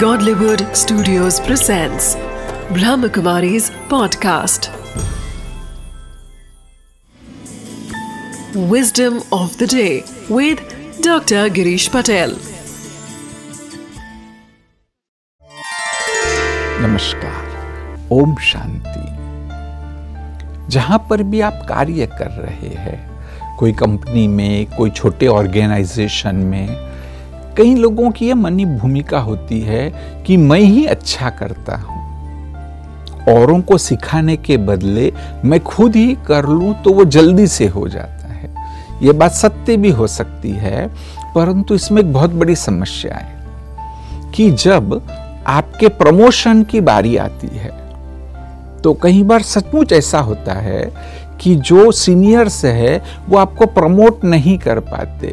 Godlywood Studios presents Brahmakumari's podcast. Wisdom of the day with Dr. Girish Patel. नमस्कार ओम शांति जहाँ पर भी आप कार्य कर रहे हैं कोई कंपनी में कोई छोटे ऑर्गेनाइजेशन में कई लोगों की यह मनी भूमिका होती है कि मैं ही अच्छा करता हूँ। औरों को सिखाने के बदले मैं खुद ही कर लूँ तो वो जल्दी से हो जाता है। यह बात सत्य भी हो सकती है, परंतु इसमें एक बहुत बड़ी समस्या है कि जब आपके प्रमोशन की बारी आती है तो कई बार सचमुच ऐसा होता है कि जो सीनियर्स है, वो आपको प्रमोट नहीं कर पाते।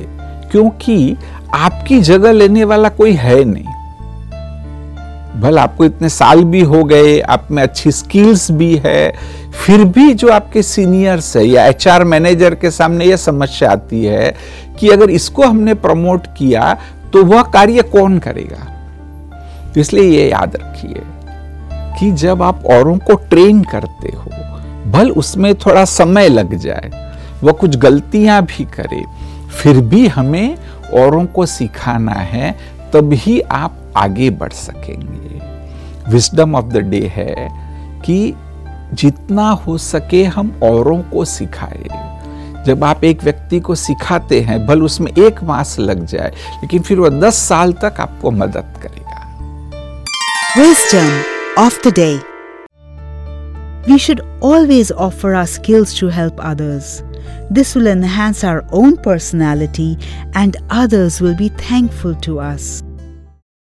क्योंकि आपकी जगह लेने वाला कोई है नहीं। भल आपको इतने साल भी हो गए, आप में अच्छी स्किल्स भी है, फिर भी जो आपके सीनियर्स है या एचआर मैनेजर के सामने यह समस्या आती है कि अगर इसको हमने प्रमोट किया तो वह कार्य कौन करेगा? इसलिए ये याद रखिए कि जब आप औरों को ट्रेन करते हो, भल उसमें थोड़ा समय लग जाए, वह कुछ गलतियाँ भी करे फिर भी हमें औरों को सिखाना है, तभी आप आगे बढ़ सकेंगे विस्डम ऑफ़ द डे है कि जितना हो सके हम औरों को सिखाए जब आप एक व्यक्ति को सिखाते हैं, भल उसमें एक मास लग जाए, लेकिन फिर वह दस साल तक आपको मदद करेगा Wisdom of the day. We should always offer our skills to help others. This will enhance our own personality and others will be thankful to us.